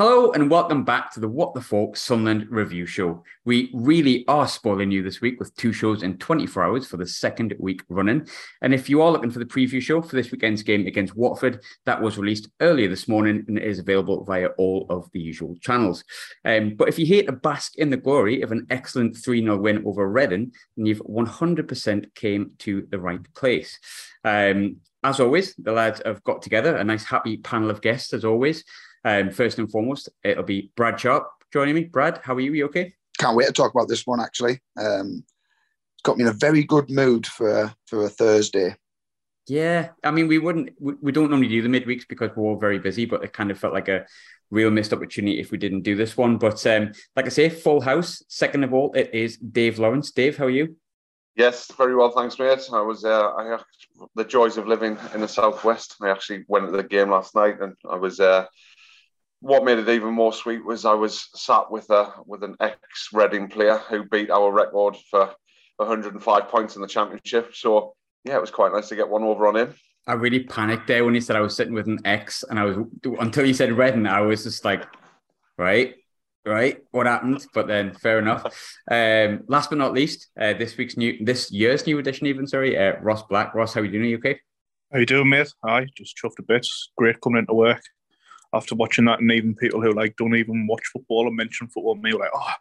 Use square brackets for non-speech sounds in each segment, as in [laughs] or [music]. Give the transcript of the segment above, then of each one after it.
Hello and welcome back to the What the Folk Sunderland Review Show. We really are spoiling you this week with two shows in 24 hours for the second week running. And if you are looking for the preview show for this weekend's game against Watford, that was released earlier this morning and is available via all of the usual channels. Um, but if you hate to bask in the glory of an excellent 3 0 win over Reading, then you've 100% came to the right place. Um, as always, the lads have got together a nice, happy panel of guests, as always. Um, first and foremost, it'll be Brad Sharp joining me. Brad, how are you? Are you okay? Can't wait to talk about this one. Actually, um, it's got me in a very good mood for for a Thursday. Yeah, I mean, we wouldn't, we, we don't normally do the midweeks because we're all very busy, but it kind of felt like a real missed opportunity if we didn't do this one. But um, like I say, full house. Second of all, it is Dave Lawrence. Dave, how are you? Yes, very well, thanks, mate. I was uh, I the joys of living in the southwest. I actually went to the game last night, and I was uh, what made it even more sweet was I was sat with a with an ex Reading player who beat our record for 105 points in the championship. So yeah, it was quite nice to get one over on him. I really panicked there when he said I was sitting with an ex, and I was until he said Reading, I was just like, right, right, what happened? But then fair enough. Um, last but not least, uh, this week's new, this year's new edition, even sorry, uh, Ross Black. Ross, how are you doing? Are you okay? How you doing, mate? Hi, just chuffed a bit. Great coming into work after watching that, and even people who like don't even watch football and mention football, me like, oh,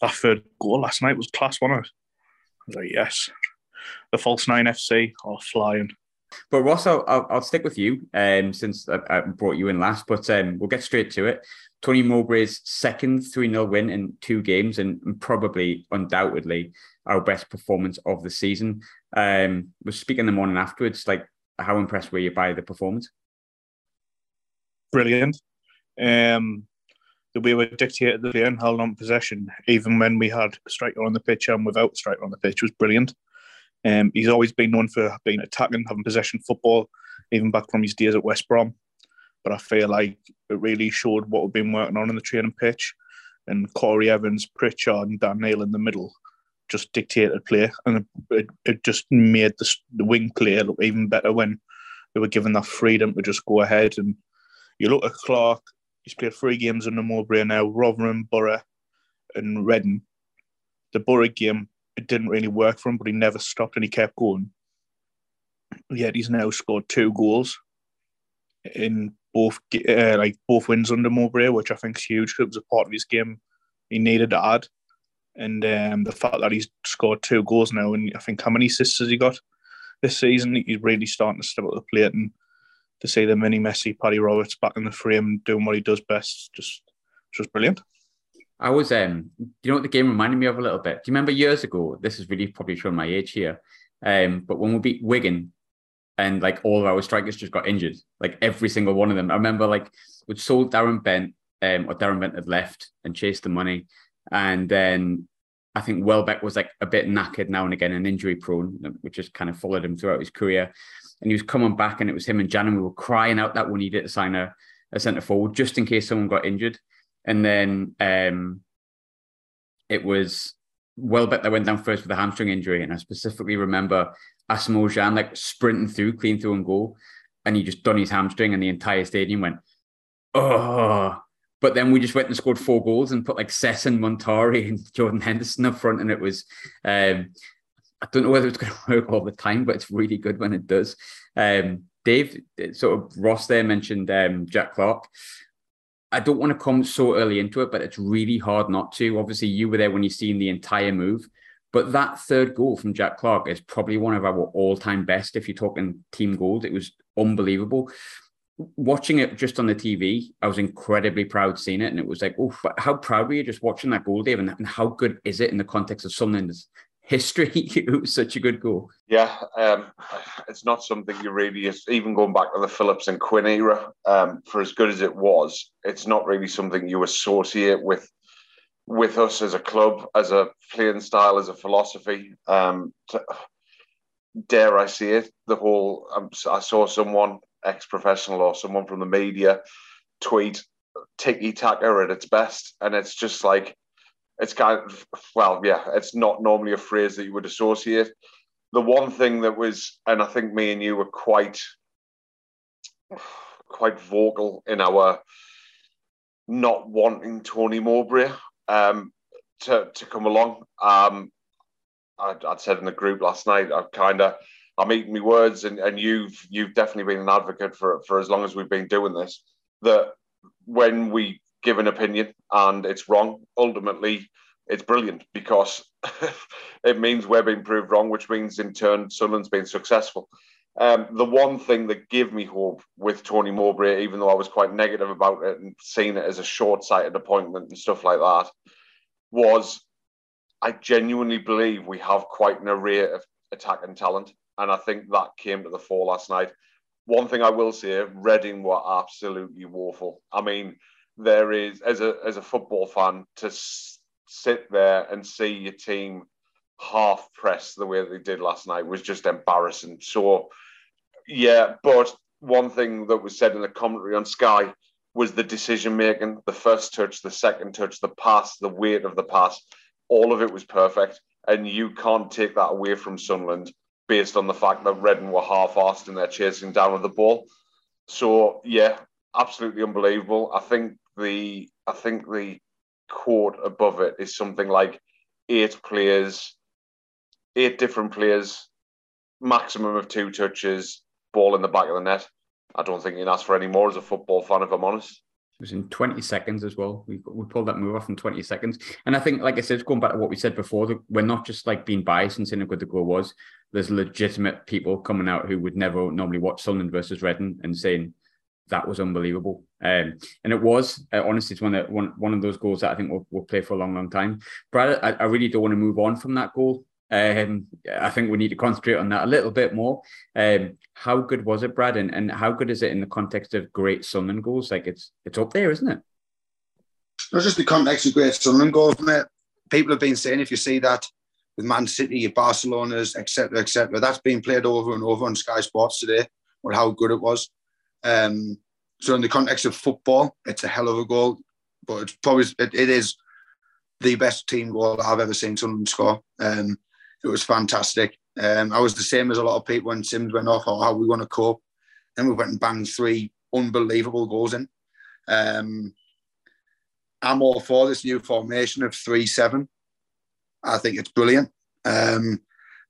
that third goal last night was class, one. I was like, yes, the false nine FC are flying. But Ross, I'll, I'll, I'll stick with you um, since I, I, brought you in last, but um, we'll get straight to it. Tony Mowbray's second 3 0 win in two games, and, and, probably undoubtedly our best performance of the season. Um, was speaking the morning afterwards, like, how impressed were you by the performance? Brilliant. Um, the way we dictated the and held on possession, even when we had striker on the pitch and without striker on the pitch, was brilliant. Um, he's always been known for being attacking, having possession football, even back from his days at West Brom. But I feel like it really showed what we've been working on in the training pitch. And Corry Evans, Pritchard, and Dan Neil in the middle just dictated play. And it, it just made the, the wing play look even better when they were given that freedom to just go ahead and you look at Clarke, he's played three games under Mowbray now, Rotherham, Borough, and Reading. The Borough game, it didn't really work for him, but he never stopped and he kept going. Yet he's now scored two goals in both uh, like both wins under Mowbray, which I think is huge. It was a part of his game he needed to add, and um, the fact that he's scored two goals now, and I think how many assists has he got this season? He's really starting to step up the plate, and to see the mini Messi, Paddy Roberts back in the frame doing what he does best, just just brilliant. I was, um, you know what the game reminded me of a little bit? Do you remember years ago? This is really probably showing my age here. Um, but when we beat Wigan and like all of our strikers just got injured, like every single one of them. I remember like we sold Darren Bent, um, or Darren Bent had left and chased the money. And then I think Welbeck was like a bit knackered now and again and injury prone, which has kind of followed him throughout his career and he was coming back, and it was him and Gyan, and we were crying out that we needed to sign a, a centre forward just in case someone got injured. And then um, it was Welbeck that went down first with a hamstring injury, and I specifically remember Asamoah Gyan like sprinting through, clean through and goal, and he just done his hamstring, and the entire stadium went, oh. But then we just went and scored four goals and put like Sesson, Muntari, and [laughs] Jordan Henderson up front, and it was um, I don't know whether it's going [laughs] to work all the time, but it's really good when it does. Um, Dave, sort of Ross there mentioned um, Jack Clarke. I don't want to come so early into it, but it's really hard not to. Obviously, you were there when you seen the entire move, but that third goal from Jack Clarke is probably one of our all-time best. If you're talking team goals, it was unbelievable. Watching it just on the TV, I was incredibly proud seeing it, and it was like, oh, how proud were you just watching that goal, Dave? And, and how good is it in the context of something that's history. [laughs] it was such a good goal. Yeah, um, it's not something you really, even going back to the Phillips and Quinn era, um, for as good as it was, it's not really something you associate with with us as a club, as a playing style, as a philosophy. Um, to, dare I say it? The whole um, I saw someone ex-professional or someone from the media tweet "tiki taka" at its best, and it's just like it's kind of well, yeah, it's not normally a phrase that you would associate. The one thing that was, and I think me and you were quite quite vocal in our not wanting Tony Mowbray um, to to come along. Um, I, would said in the group last night, I've kind of I'm eating my words, and, and you've you've definitely been an advocate for for as long as we've been doing this. That when we give an opinion and it's wrong, ultimately it's brilliant because [laughs] it means we're being proved wrong, which means in turn Sunderland's been successful. Um, the one thing that gave me hope with Tony Mowbray, even though I was quite negative about it and seeing it as a short-sighted appointment and stuff like that, was I genuinely believe we have quite an array of attacking talent, and I think that came to the fore last night. One thing I will say, Reading were absolutely woeful. I mean, there is as a as a football fan to s- sit there and see your team half press the way they did last night was just embarrassing. So, yeah, but one thing that was said in the commentary on Sky was the decision making, the first touch, the second touch, the pass, the weight of the pass. All of it was perfect. And you can't take that away from Sunderland based on the fact that Reading were half-assed in their chasing down of the ball. So yeah, absolutely unbelievable. I think the I think the court above it is something like eight players eight different players, maximum of two touches, ball in the back of the net. I don't think you can ask for any more as a football fan, if I'm honest. It was in 20 seconds as well. We, we pulled that move off in 20 seconds. And I think, like I said, going back to what we said before, we're not just like being biased and saying how good the goal was. There's legitimate people coming out who would never normally watch Sunderland versus Reading and saying that was unbelievable. Um, and it was, uh, honestly, it's one, of, one, one of those goals that I think will will play for a long, long time. Brad, I, I really don't want to move on from that goal um, I think we need to concentrate on that a little bit more. Um, how good was it, Brad? And, and how good is it in the context of great Sunderland goals? Like it's it's up there, isn't it? Not just the context of great Sunderland goals, mate. People have been saying if you see that with Man City, Barcelona's, etc., etc., that's been played over and over on Sky Sports today, or how good it was. Um, so in the context of football, it's a hell of a goal, but it's probably it, it is the best team goal I've ever seen someone score. Um, it was fantastic. Um, I was the same as a lot of people when Simms went off, or how we want to cope. Then we went and banged three unbelievable goals in. Um, I'm all for this new formation of three seven. I think it's brilliant. Um,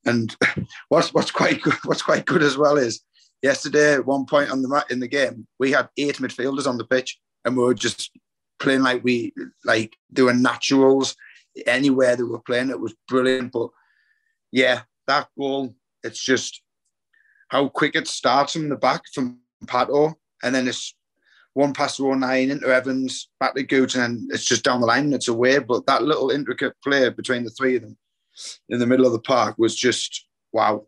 and [laughs] what's what's quite good, what's quite good as well is yesterday at one point on the in the game we had eight midfielders on the pitch and we were just playing like we like doing naturals anywhere they were playing. It was brilliant, but yeah, that goal, it's just how quick it starts from the back from Pato, and then it's one pass to nine into Evans, back to Gooch, and it's just down the line and it's away. But that little intricate play between the three of them in the middle of the park was just wow,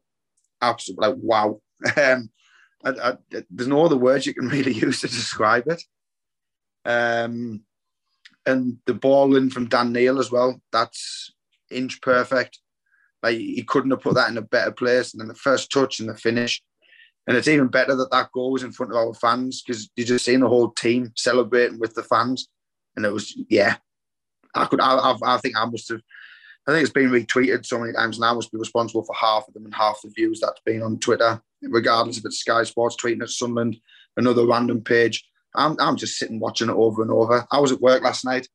absolutely like wow. [laughs] Um, I, I, there's no other words you can [laughs] really use to describe it. Um, and the ball in from Dan Neil as well. That's inch perfect. Like he couldn't have put that in a better place. And then the first touch and the finish. And it's even better that that goal was in front of our fans because you're just seeing the whole team celebrating with the fans. And it was, yeah, I could, I, I, I think I must have, I think it's been retweeted so many times now. I must be responsible for half of them and half the views that's been on Twitter, regardless if it's Sky Sports tweeting at Sunderland, another random page. I'm, I'm just sitting watching it over and over. I was at work last night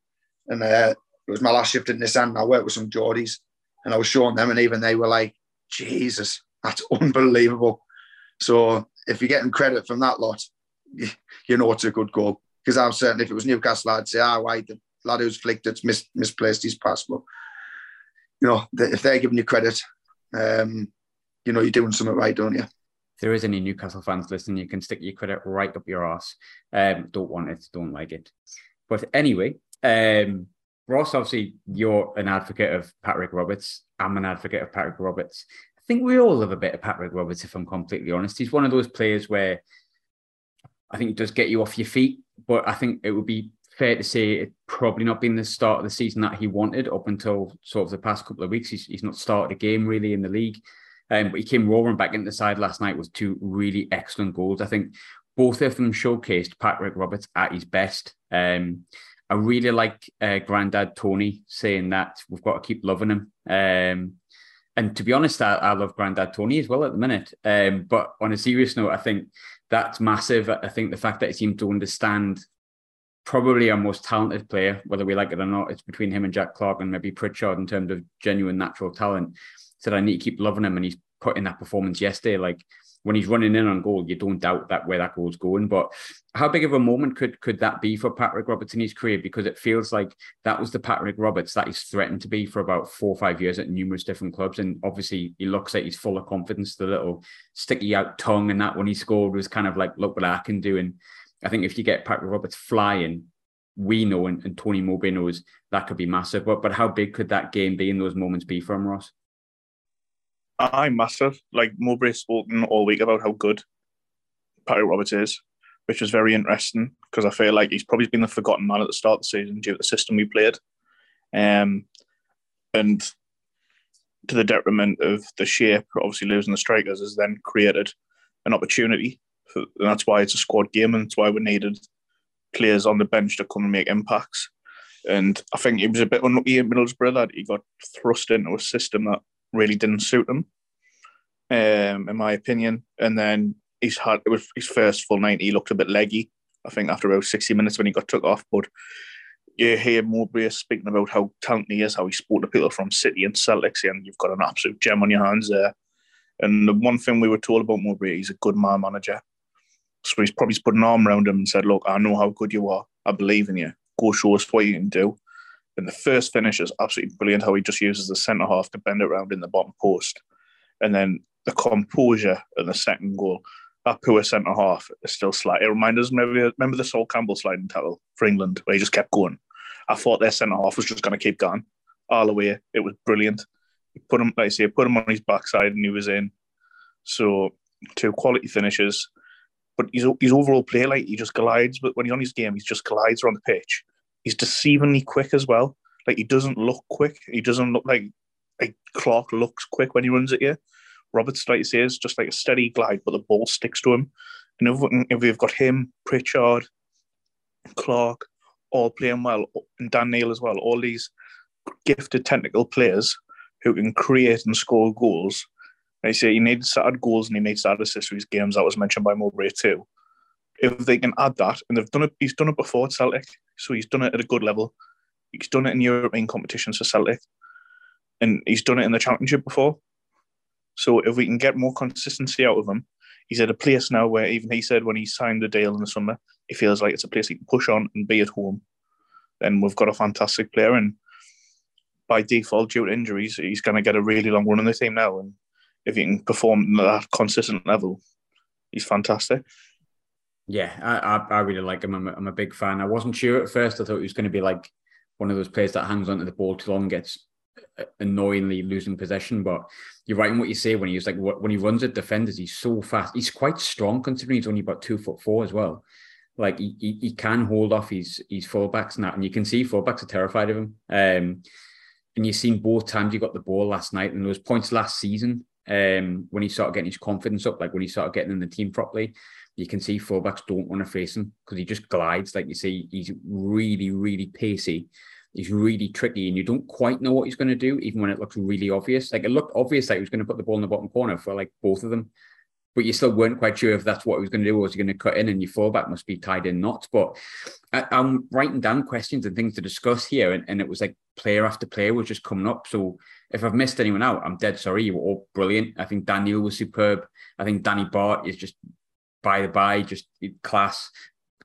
and uh, it was my last shift at Nissan. I worked with some Geordies and I was showing them, and even they were like, Jesus, that's [laughs] unbelievable. So if you're getting credit from that lot, [laughs] you know it's a good goal. Because I'm certain if it was Newcastle, I'd say, ah, oh, why the lad who's flicked it's mis- misplaced his pass. But, you know, if they're giving you credit, um, you know, you're doing something right, don't you? There is any Newcastle fans listening, you can stick your credit right up your ass. Um, don't want it, don't like it. But anyway, um, Ross, obviously, you're an advocate of Patrick Roberts. I'm an advocate of Patrick Roberts. I think we all love a bit of Patrick Roberts, if I'm completely honest. He's one of those players where I think it does get you off your feet, but I think it would be fair to say it probably not been the start of the season that he wanted up until sort of the past couple of weeks. He's, he's not started a game really in the league. Um, but he came roaring back into the side last night with two really excellent goals. I think both of them showcased Patrick Roberts at his best. Um, I really like uh, Grandad Tony saying that we've got to keep loving him. Um, and to be honest, I, I, love Grandad Tony as well at the minute. Um, but on a serious note, I think that's massive. I think the fact that he seemed to understand probably our most talented player, whether we like it or not. It's between him and Jack Clarke and maybe Pritchard in terms of genuine natural talent. Said I need to keep loving him, and he's put in that performance yesterday. Like when he's running in on goal, you don't doubt that where that goal's going. But how big of a moment could could that be for Patrick Roberts in his career? Because it feels like that was the Patrick Roberts that he's threatened to be for about four or five years at numerous different clubs. And obviously, he looks like he's full of confidence. The little sticky out tongue and that when he scored was kind of like, look what I can do. And I think if you get Patrick Roberts flying, we know and, and Tony Mowbray knows that could be massive. But but how big could that game be in those moments be for him, Ross? I'm massive. Like Mowbray spoken all week about how good Patrick Roberts is, which was very interesting because I feel like he's probably been the forgotten man at the start of the season due to the system we played. Um, and to the detriment of the shape, obviously losing the strikers has then created an opportunity. For, and that's why it's a squad game and that's why we needed players on the bench to come and make impacts. And I think he was a bit unlucky in Middlesbrough that he got thrust into a system that really didn't suit him, um, in my opinion. And then he's had it was his first full ninety. He looked a bit leggy. I think after about sixty minutes when he got took off, but you hear Mowbray speaking about how talented he is, how he spoke to people from City and Celtics, and you've got an absolute gem on your hands there. And the one thing we were told about Mowbray, he's a good man manager. So he's probably put an arm around him and said, Look, I know how good you are. I believe in you. Go show us what you can do. And the first finish is absolutely brilliant how he just uses the centre half to bend it around in the bottom post. And then the composure in the second goal, that poor centre half is still slight. It reminds us, maybe, remember the Sol Campbell sliding tackle for England where he just kept going. I thought their centre half was just going to keep going all the way. It was brilliant. He put him, like I say, put him on his backside and he was in. So two quality finishes. But his, his overall play, like he just glides. But when he's on his game, he just glides around the pitch he's deceivingly quick as well. Like he doesn't look quick. He doesn't look like like Clarke looks quick when he runs at you. Roberts, like you say, is just like a steady glide, but the ball sticks to him. And if, if we've got him, Pritchard, Clarke, all playing well, and Dan Neil as well, all these gifted technical players who can create and score goals. They say he needs to add goals and he needs to add assists for his games. That was mentioned by Mowbray too. If they can add that, and they've done it, he's done it before at Celtic. So he's done it at a good level. He's done it in European competitions for Celtic, and he's done it in the Championship before. So if we can get more consistency out of him, he's at a place now where even he said when he signed the deal in the summer, it feels like it's a place he can push on and be at home. Then we've got a fantastic player, and by default, due to injuries, he's going to get a really long run in the team now. And if he can perform at that consistent level, he's fantastic. Yeah, I, I, I really like him. I'm a, I'm a big fan. I wasn't sure at first. I thought he was going to be like one of those players that hangs onto the ball too long, gets annoyingly losing possession. But you're right in what you say when he's like when he runs at defenders, he's so fast. He's quite strong considering he's only about two foot four as well. Like he, he, he can hold off his his fullbacks that, and you can see fullbacks are terrified of him. Um, and you've seen both times he got the ball last night, and those points last season um, when he started getting his confidence up, like when he started getting in the team properly you can see fullbacks don't want to face him because he just glides. Like you see, he's really, really pacey. He's really tricky, and you don't quite know what he's going to do, even when it looks really obvious. Like it looked obvious that he was going to put the ball in the bottom corner for like both of them, but you still weren't quite sure if that's what he was going to do, or was he going to cut in, and your fullback must be tied in knots. But I, am writing down questions and things to discuss here, and, and it was like player after player was just coming up. So if I've missed anyone out, I'm dead sorry. You were all brilliant. I think Dan Neil was superb. I think Danny Batth is just by the by, just class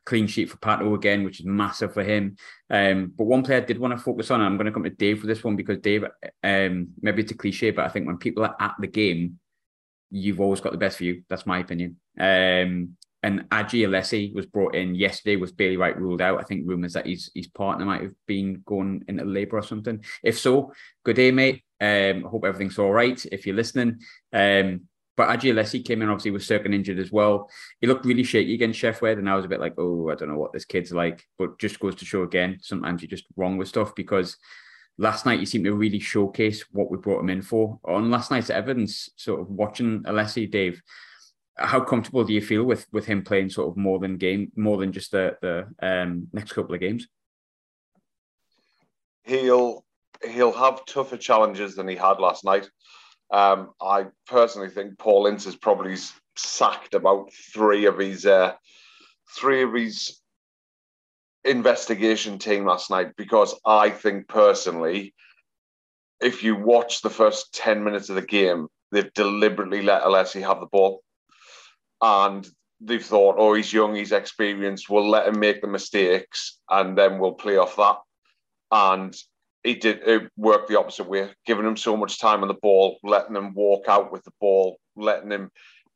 clean sheet for Pato again, which is massive for him. Um, but one player I did want to focus on, I'm going to come to Dave for this one because Dave, um, maybe it's a cliche, but I think when people are at the game, you've always got the best view. That's my opinion. Um, and Aji Alese was brought in yesterday Was Bailey Wright ruled out. I think rumours that his his partner might have been going into labour or something. If so, good day, mate. Um, I hope everything's all right. If you're listening, um, but Aji Alese came in, obviously, was circling injured as well. He looked really shaky against Sheffield, and I was a bit like, oh, I don't know what this kid's like. But just goes to show again, sometimes you're just wrong with stuff because last night he seemed to really showcase what we brought him in for. On last night's evidence, sort of watching Alese, Dave, how comfortable do you feel with with him playing sort of more than game, more than just the the um, next couple of games? He'll he'll have tougher challenges than he had last night. Um, I personally think Paul Ince has probably sacked about three of his uh, three of his investigation team last night because I think personally, if you watch the first 10 minutes of the game, they've deliberately let Alese have the ball. And they've thought, oh, he's young, he's experienced, we'll let him make the mistakes and then we'll play off that. And he did it worked the opposite way, giving him so much time on the ball, letting him walk out with the ball, letting him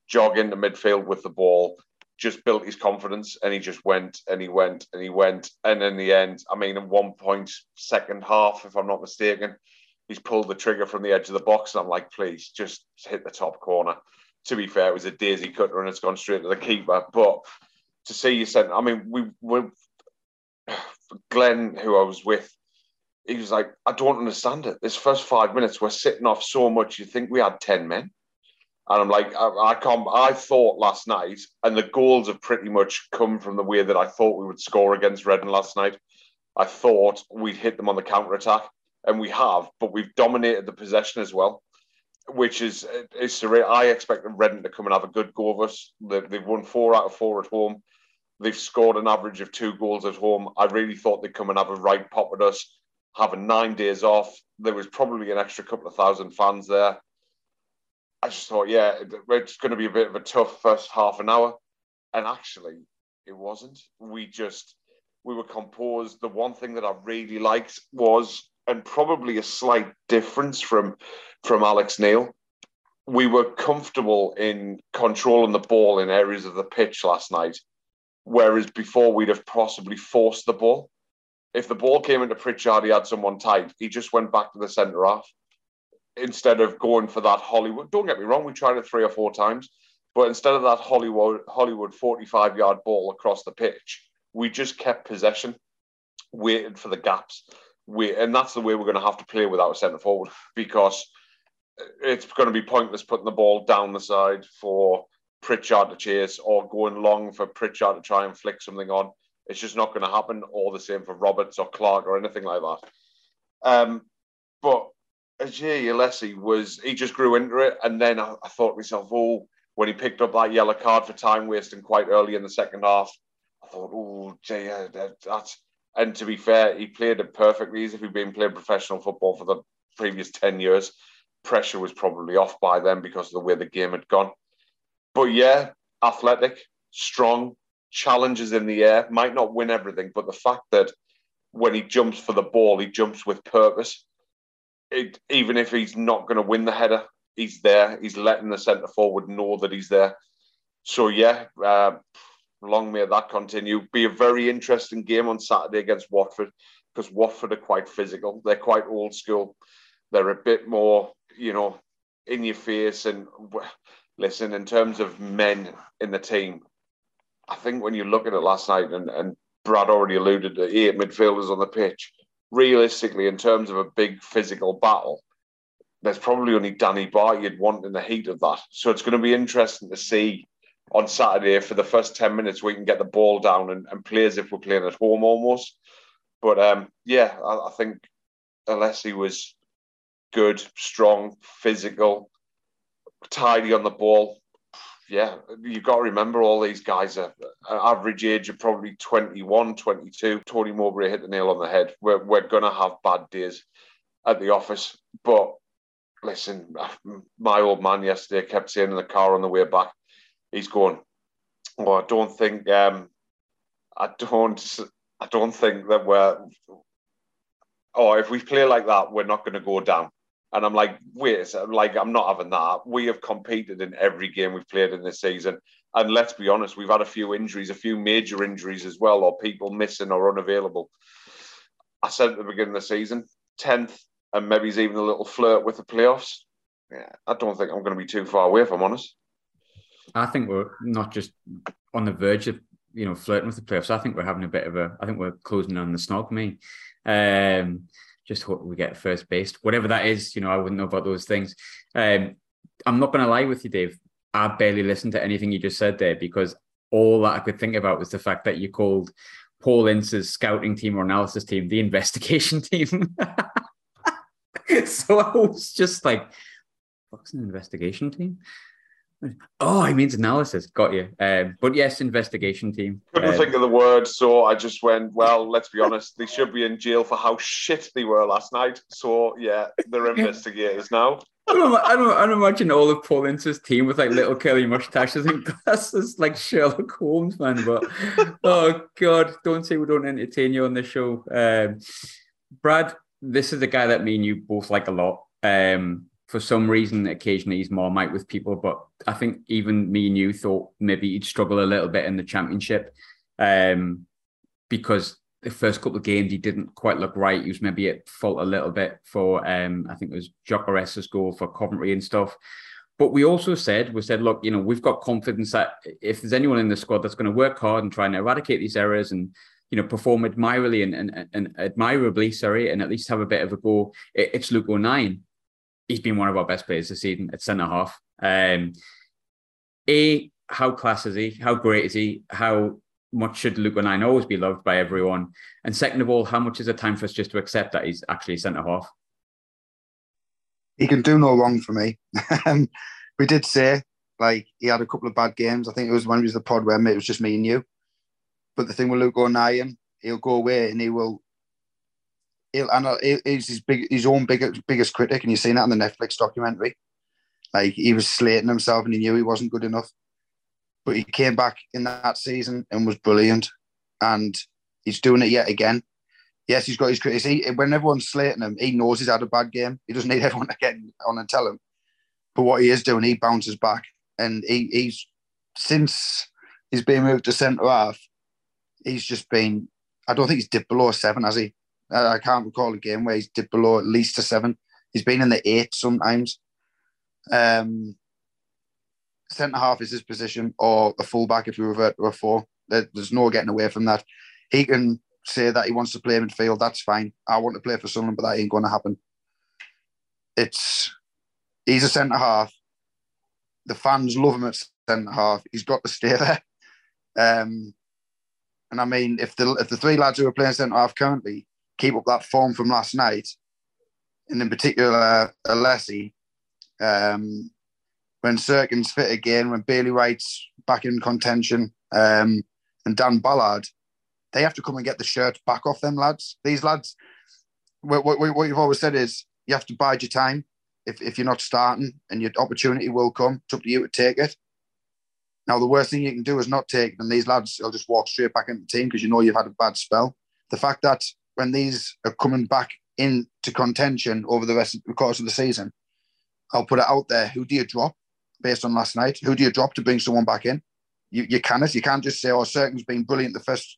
jog into midfield with the ball, just built his confidence and he just went and he went and he went. And in the end, I mean, at one point, second half, if I'm not mistaken, he's pulled the trigger from the edge of the box. And I'm like, please just hit the top corner. To be fair, it was a daisy cutter and it's gone straight to the keeper. But to see you sent, I mean, we were [sighs] Glenn, who I was with, he was like, I don't understand it. This first five minutes, we're sitting off so much. You think we had 10 men? And I'm like, I, I can't. I thought last night, and the goals have pretty much come from the way that I thought we would score against Reading last night. I thought we'd hit them on the counter attack, and we have, but we've dominated the possession as well, which is is surreal. I expected Reading to come and have a good go of us. They've won four out of four at home. They've scored an average of two goals at home. I really thought they'd come and have a right pop at us. Having nine days off, there was probably an extra couple of thousand fans there. I just thought, yeah, it's going to be a bit of a tough first half an hour. And actually, it wasn't. We just, we were composed. The one thing that I really liked was, and probably a slight difference from, from Alex Neil, we were comfortable in controlling the ball in areas of the pitch last night, whereas before we'd have possibly forced the ball. If the ball came into Pritchard, he had someone tight. He just went back to the centre half instead of going for that Hollywood. Don't get me wrong, we tried it three or four times, but instead of that Hollywood Hollywood 45 yard ball across the pitch, we just kept possession, waited for the gaps. We, and that's the way we're going to have to play without a centre forward [laughs] because it's going to be pointless putting the ball down the side for Pritchard to chase or going long for Pritchard to try and flick something on. It's just not going to happen. All the same for Roberts or Clarke or anything like that. Um, but Aji Alese was he just grew into it, and then I, I, thought to myself, oh, when he picked up that yellow card for time wasting quite early in the second half, I thought, oh, Jay, that, that's. And to be fair, he played it perfectly as if he'd been playing professional football for the previous ten years. Pressure was probably off by then because of the way the game had gone. But yeah, athletic, strong, challenges in the air. Might not win everything, but the fact that when he jumps for the ball, he jumps with purpose it, even if he's not going to win the header, he's there. He's letting the centre forward know that he's there. So yeah, uh, long may that continue. Be a very interesting game on Saturday against Watford because Watford are quite physical. They're quite old school. They're a bit more, you know, in your face. And listen, in terms of men in the team, I think when you look at it last night, and, and Brad already alluded to eight midfielders on the pitch realistically, in terms of a big physical battle, there's probably only Danny Batth you'd want in the heat of that. So it's going to be interesting to see on Saturday for the first 10 minutes we can get the ball down and, and play as if we're playing at home almost. But um, yeah, I, I think Alese was good, strong, physical, tidy on the ball yeah, you've got to remember all these guys are average age of probably 21, 22. Tony Mowbray hit the nail on the head. We're, we're going to have bad days at the office. But listen, my old man yesterday kept saying in the car on the way back, he's going, well, I don't think, um, I don't, I don't think that we're, oh, if we play like that, we're not going to go down. And I'm like, wait, like I'm not having that. We have competed in every game we've played in this season. And let's be honest, we've had a few injuries, a few major injuries as well, or people missing or unavailable. I said at the beginning of the season, 10th, and maybe even a little flirt with the playoffs. Yeah, I don't think I'm going to be too far away, if I'm honest. I think we're not just on the verge of you know flirting with the playoffs. I think we're having a bit of a. I think we're closing on the snog. Me, um, just hope we get first base, whatever that is. You know, I wouldn't know about those things. Um, I'm not going to lie with you, Dave. I barely listened to anything you just said there because all that I could think about was the fact that you called Paul Ince's scouting team or analysis team the [laughs] investigation team. [laughs] so I was just like, what's an investigation team? Oh, he means analysis. Got you. Um, but yes, investigation team. Couldn't Um, think of the word, so I just went, well, let's be honest, they should be in jail for how shit they were last night. So yeah, they're [laughs] investigators now. I don't, I don't, I don't imagine all of Paul Ince's team with like little curly mustaches and [laughs] glasses like Sherlock Holmes, man. But oh god, don't say we don't entertain you on this show. Um, Brad, this is the guy that me and you both like a lot. Um, for some reason, occasionally he's more Marmite with people, but I think even me and you thought maybe he'd struggle a little bit in the championship um, because the first couple of games he didn't quite look right. He was maybe at fault a little bit for um, I think it was Gyökeres's goal for Coventry and stuff. But we also said, we said, look, you know, we've got confidence that if there's anyone in the squad that's going to work hard and try and eradicate these errors and you know perform admirably and, and, and admirably, sorry, and at least have a bit of a go, it, it's Luke O'Nien. He's been one of our best players this season at centre half. Um, a, how class is he? How great is he? How much should Luke O'Nien always be loved by everyone? And second of all, how much is it time for us just to accept that he's actually centre half? He can do no wrong for me. [laughs] Um, we did say like he had a couple of bad games. I think it was when he was the pod where it was just me and you. But the thing with Luke O'Nien, he'll go away and he will. He'll and he's his big his own biggest biggest critic, and you've seen that in the Netflix documentary. Like he was slating himself, and he knew he wasn't good enough. But he came back in that season and was brilliant, and he's doing it yet again. Yes, he's got his critics. He, when everyone's slating him, he knows he's had a bad game. He doesn't need [laughs] everyone to get on and tell him. But what he is doing, he bounces back, and he, he's since he's been moved to centre half, he's just been. I don't think he's dipped below seven, has he? I can't recall a game where he's dipped below at least a seven. He's been in the eight sometimes. Um, centre half is his position, or a fullback if we revert to a four. There's no getting away from that. He can say that he wants to play midfield. That's fine. I want to play for Sunderland, but that ain't going to happen. It's he's a centre half. The fans love him at centre half. He's got to stay [laughs] there. Um, and I mean, if the if the three lads who are playing centre half currently keep up that form from last night, and in particular uh, Alese, um, when Cirkin's fit again, when Bailey Wright's back in contention, um, and Dan Ballard, they have to come and get the shirt back off them lads. These lads, what, what, what you've always said is you have to bide your time. If, if you're not starting and your opportunity will come, it's up to you to take it. Now, the worst thing you can do is not take it, and these lads will just walk straight back into the team because you know you've had a bad spell. The fact that when these are coming back into contention over the rest of the course of the season, I'll put it out there. Who do you drop based on last night? Who do you drop to bring someone back in? You, you cannot. You can't just say, oh, Cirkin's been brilliant the first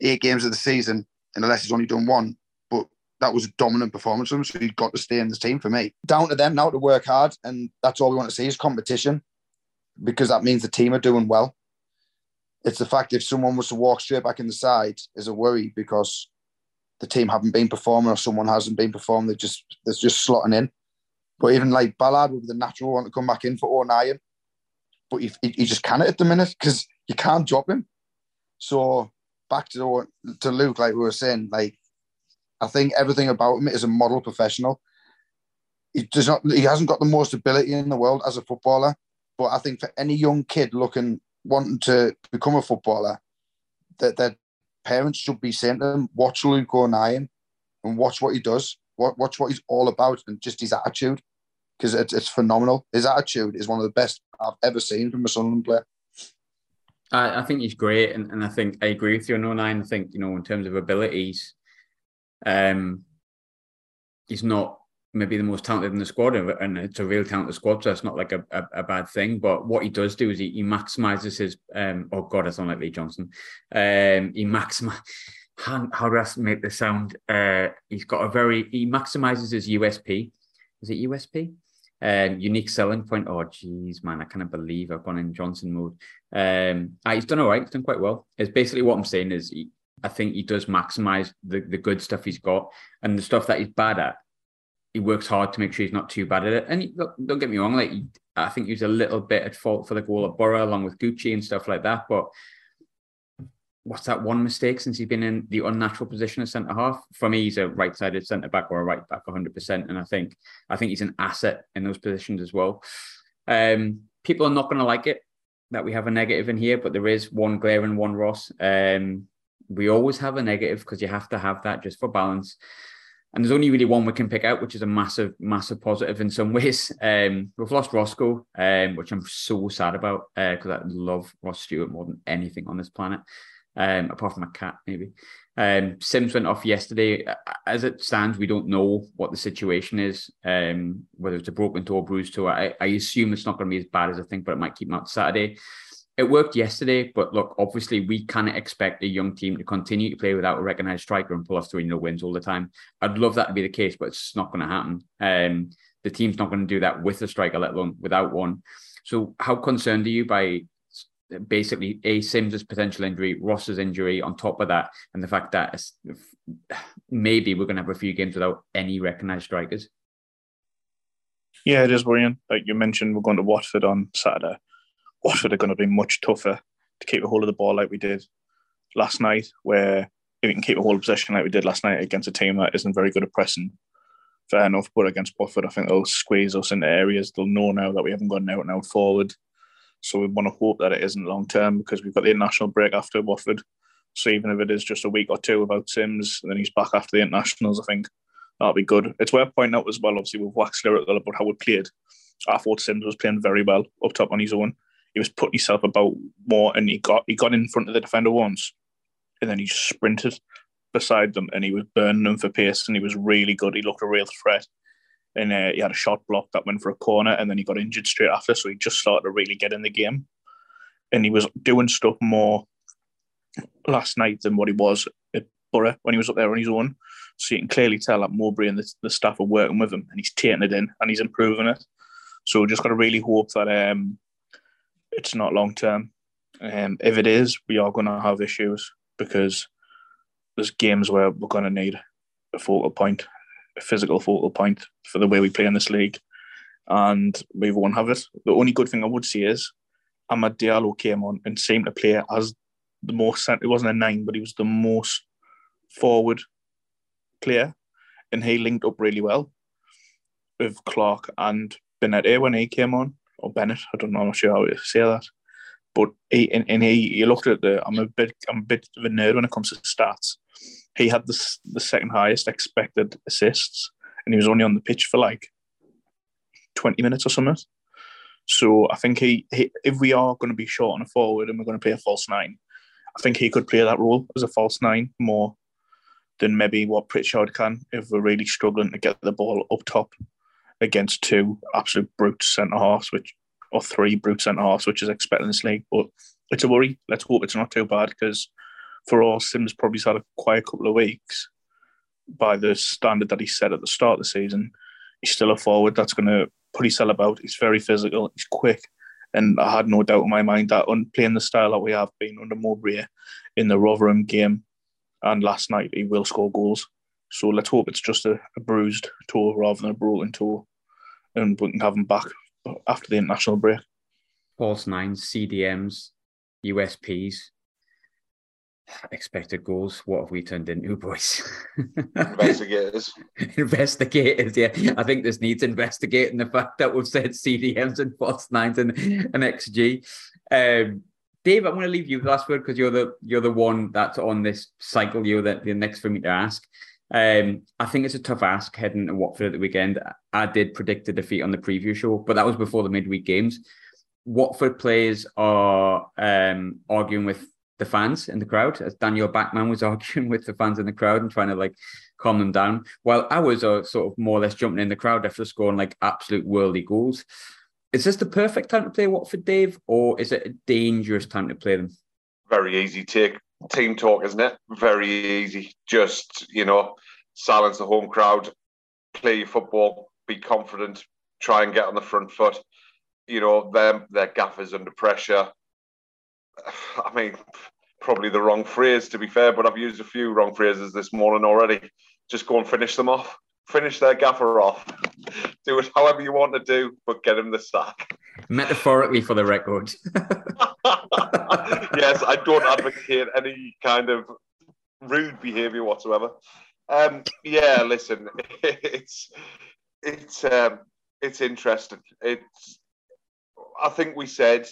eight games of the season, unless he's only done one. But that was a dominant performance from him, so he's got to stay in this team for me. Down to them now to work hard, and that's all we want to see is competition, because that means the team are doing well. It's the fact if someone was to walk straight back in the side is a worry because the team haven't been performing or someone hasn't been performing. They just they're just slotting in. But even like Ballard would be the natural one to come back in for O'Nien, but he, he just can't at the minute because you can't drop him. So back to to Luke, like we were saying, like I think everything about him is a model professional. He does not. He hasn't got the most ability in the world as a footballer, but I think for any young kid looking wanting to become a footballer, that their parents should be saying to them, "Watch Luke O'Nien and watch what he does. Watch, watch what he's all about, and just his attitude, because it's, it's phenomenal. His attitude is one of the best I've ever seen from a Sunderland player." I, I think he's great, and, and I think I agree with you on O'Nien. I think you know in terms of abilities, um, he's not maybe the most talented in the squad, and it's a real talented squad, so it's not like a, a, a bad thing. But what he does do is he, he maximizes his. Um, oh God, I sound like Lee Johnson. Um, he maximizes. How, how do I make this sound? Uh, he's got a very. He maximizes his USP. Is it USP? Um, unique selling point. Oh, geez, man, I cannot believe I've gone in Johnson mode. Um, ah, he's done all right. He's done quite well. It's basically what I'm saying is he, I think he does maximize the, the good stuff he's got and the stuff that he's bad at. He works hard to make sure he's not too bad at it. And look, don't get me wrong, like I think he was a little bit at fault for the goal at Borough along with Gucci and stuff like that. But what's that one mistake since he's been in the unnatural position of centre half? For me, he's a right-sided centre back or a right back 100%. And I think I think he's an asset in those positions as well. Um, people are not going to like it that we have a negative in here, but there is one glaring one Ross. Um, we always have a negative because you have to have that just for balance. And there's only really one we can pick out, which is a massive, massive positive in some [laughs] ways. Um, we've lost Roscoe, um, which I'm so sad about because uh, I love Ross Stewart more than anything on this planet, um, apart from a cat, maybe. Um, Simms went off yesterday. As it stands, we don't know what the situation is, um, whether it's a broken toe or bruised toe. I, I assume it's not going to be as bad as I think, but it might keep him out Saturday. It worked yesterday, but look, obviously, we can't expect a young team to continue to play without a recognised striker and pull off 3 0 wins all the time. I'd love that to be the case, but it's not going to happen. Um, the team's not going to do that with a striker, let alone without one. So, how concerned are you by basically a Simms's potential injury, Ross's injury on top of that, and the fact that maybe we're going to have a few games without any recognised strikers. Yeah, it is worrying. Like you mentioned, we're going to Watford on Saturday. Watford are going to be much tougher to keep a hold of the ball like we did last night, where if we can keep a hold of possession like we did last night against a team that isn't very good at pressing, fair enough. But against Watford, I think they'll squeeze us into areas. They'll know now that we haven't gone out and out forward. So we want to hope that it isn't long term because we've got the international break after Watford. So even if it is just a week or two without Simms, and then he's back after the internationals, I think that'll be good. It's worth pointing out as well, obviously, we've lyrical about how we played. I thought Simms was playing very well up top on his own. He was putting himself about more and he got he got in front of the defender once and then he just sprinted beside them and he was burning them for pace and he was really good. He looked a real threat and uh, he had a shot block that went for a corner, and then he got injured straight after. So he just started to really get in the game, and he was doing stuff more last night than what he was at Borough when he was up there on his own. So you can clearly tell that Mowbray and the, the staff are working with him, and he's taking it in and he's improving it. So just got to really hope that um, it's not long term. Um, if it is, we are going to have issues because there's games where we're going to need a focal point a physical focal point for the way we play in this league, and we won't have it. The only good thing I would say is Amad Diallo came on and seemed to play as the most. It wasn't a nine, but he was the most forward player, and he linked up really well with Clarke and Bennette when he came on, or Bennette. I don't know. I'm not sure how to say that. But he and, and he, he looked at the. I'm a bit. I'm a bit of a nerd when it comes to stats, he had the, the second highest expected assists, and he was only on the pitch for like 20 minutes or something. So I think he, he if we are going to be short on a forward and we're going to play a false nine, I think he could play that role as a false nine more than maybe what Pritchard can if we're really struggling to get the ball up top against two absolute brute centre halves, which or three brute centre halves, which is expected in this league. But it's a worry. Let's hope it's not too bad because for all, Simms probably had quite a quiet couple of weeks by the standard that he set at the start of the season. He's still a forward that's going to put his himself about. He's very physical. He's quick. And I had no doubt in my mind that on playing the style that we have been under Mowbray in the Rotherham game and last night, he will score goals. So let's hope it's just a, a bruised toe rather than a broken toe. And we can have him back after the international break. False nines, CDMs, USPs, expected goals. What have we turned into, boys? Investigators. [laughs] investigators, yeah. I think this needs investigating the fact that we've said CDMs and false nines and, and XG. Um, Dave, I'm going to leave you the last word because you're the you're the one that's on this cycle. You're the, the next for me to ask. Um, I think it's a tough ask heading to Watford at the weekend. I did predict a defeat on the preview show, but that was before the midweek games. Watford players are um, arguing with the fans in the crowd, as Daniel Backman was [laughs] arguing with the fans in the crowd and trying to like calm them down, while ours are sort of more or less jumping in the crowd after scoring like absolute worldly goals. Is this the perfect time to play Watford, Dave, or is it a dangerous time to play them? Very easy take team talk, isn't it? Very easy. Just you know, silence the home crowd, play your football, be confident, try and get on the front foot. You know, them their gaffers under pressure [sighs] I mean, probably the wrong phrase to be fair, but I've used a few wrong phrases this morning already. Just go and finish them off. Finish their gaffer off. [laughs] do it however you want to do, but get him the sack. Metaphorically, for the record. [laughs] yes, I don't advocate any kind of rude behaviour whatsoever. Um, yeah, listen, [laughs] it's it's um, it's interesting. It's I think we said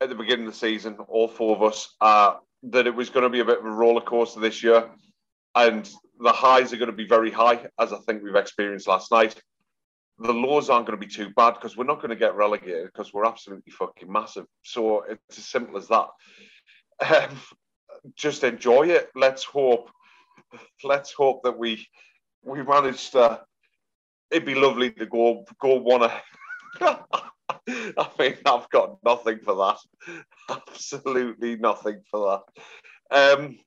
at the beginning of the season, all four of us, uh, that it was going to be a bit of a roller coaster this year, and the highs are going to be very high, as I think we've experienced last night. The laws aren't going to be too bad because we're not going to get relegated because we're absolutely fucking massive. So it's as simple as that. Um, just enjoy it. Let's hope. Let's hope that we we managed to. It'd be lovely to go go one. [laughs] I mean, I've got nothing for that. [laughs] Absolutely nothing for that. Um,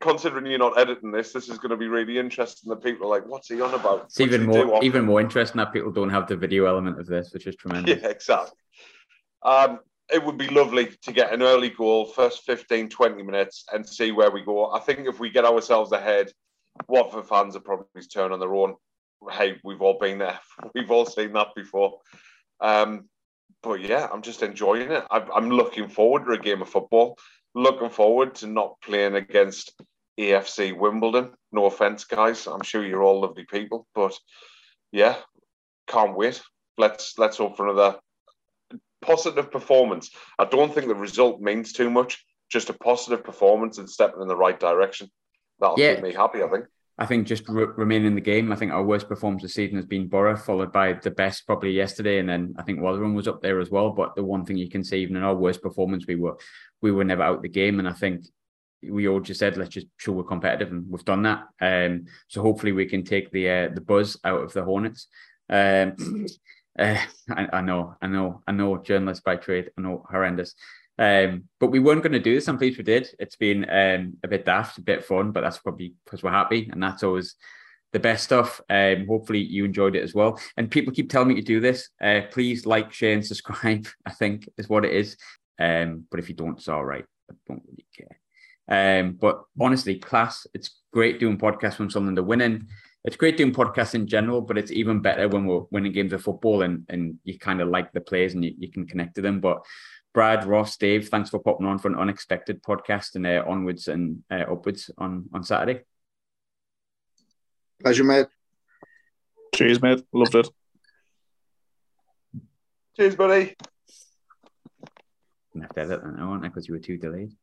considering you're not editing this, this is going to be really interesting. That people are like, "What's he on about?" It's even more, even more interesting that people don't have the video element of this, which is tremendous. Yeah, exactly. Um, it would be lovely to get an early goal, first 15, 20 minutes, and see where we go. I think if we get ourselves ahead, Watford fans are probably turn on their own. Hey, we've all been there. [laughs] We've all seen that before. Um, but yeah, I'm just enjoying it. I'm looking forward to a game of football. Looking forward to not playing against AFC Wimbledon. No offense, guys. I'm sure you're all lovely people, but yeah, can't wait. Let's let's hope for another positive performance. I don't think the result means too much. Just a positive performance and stepping in the right direction. That'll yeah. keep me happy. I think. I think just re- remain in the game. I think our worst performance this season has been Borough, followed by the best probably yesterday, and then I think Rotherham was up there as well. But the one thing you can say, even in our worst performance, we were we were never out of the game, and I think we all just said let's just show we're competitive, and we've done that. Um, so hopefully we can take the uh, the buzz out of the Hornets. Um, [clears throat] uh, I, I know, I know, I know, journalist by trade, I know, horrendous. Um, but we weren't going to do this. I'm pleased we did. It's been um, a bit daft, a bit fun, but that's probably because we're happy, and that's always the best stuff. Um, hopefully you enjoyed it as well. And people keep telling me to do this. Uh, please like, share, and subscribe. [laughs] I think is what it is. Um, but if you don't, it's all right. I don't really care. Um, but honestly, class. It's great doing podcasts when are winning. It's great doing podcasts in general, but it's even better when we're winning games of football and and you kind of like the players and you, you can connect to them. But Brad, Ross, Dave, thanks for popping on for an unexpected podcast and uh, onwards and uh, upwards on, on Saturday. Pleasure, mate. Cheers, mate. Loved it. Cheers, buddy. i'm have to edit that now, because you were too delayed.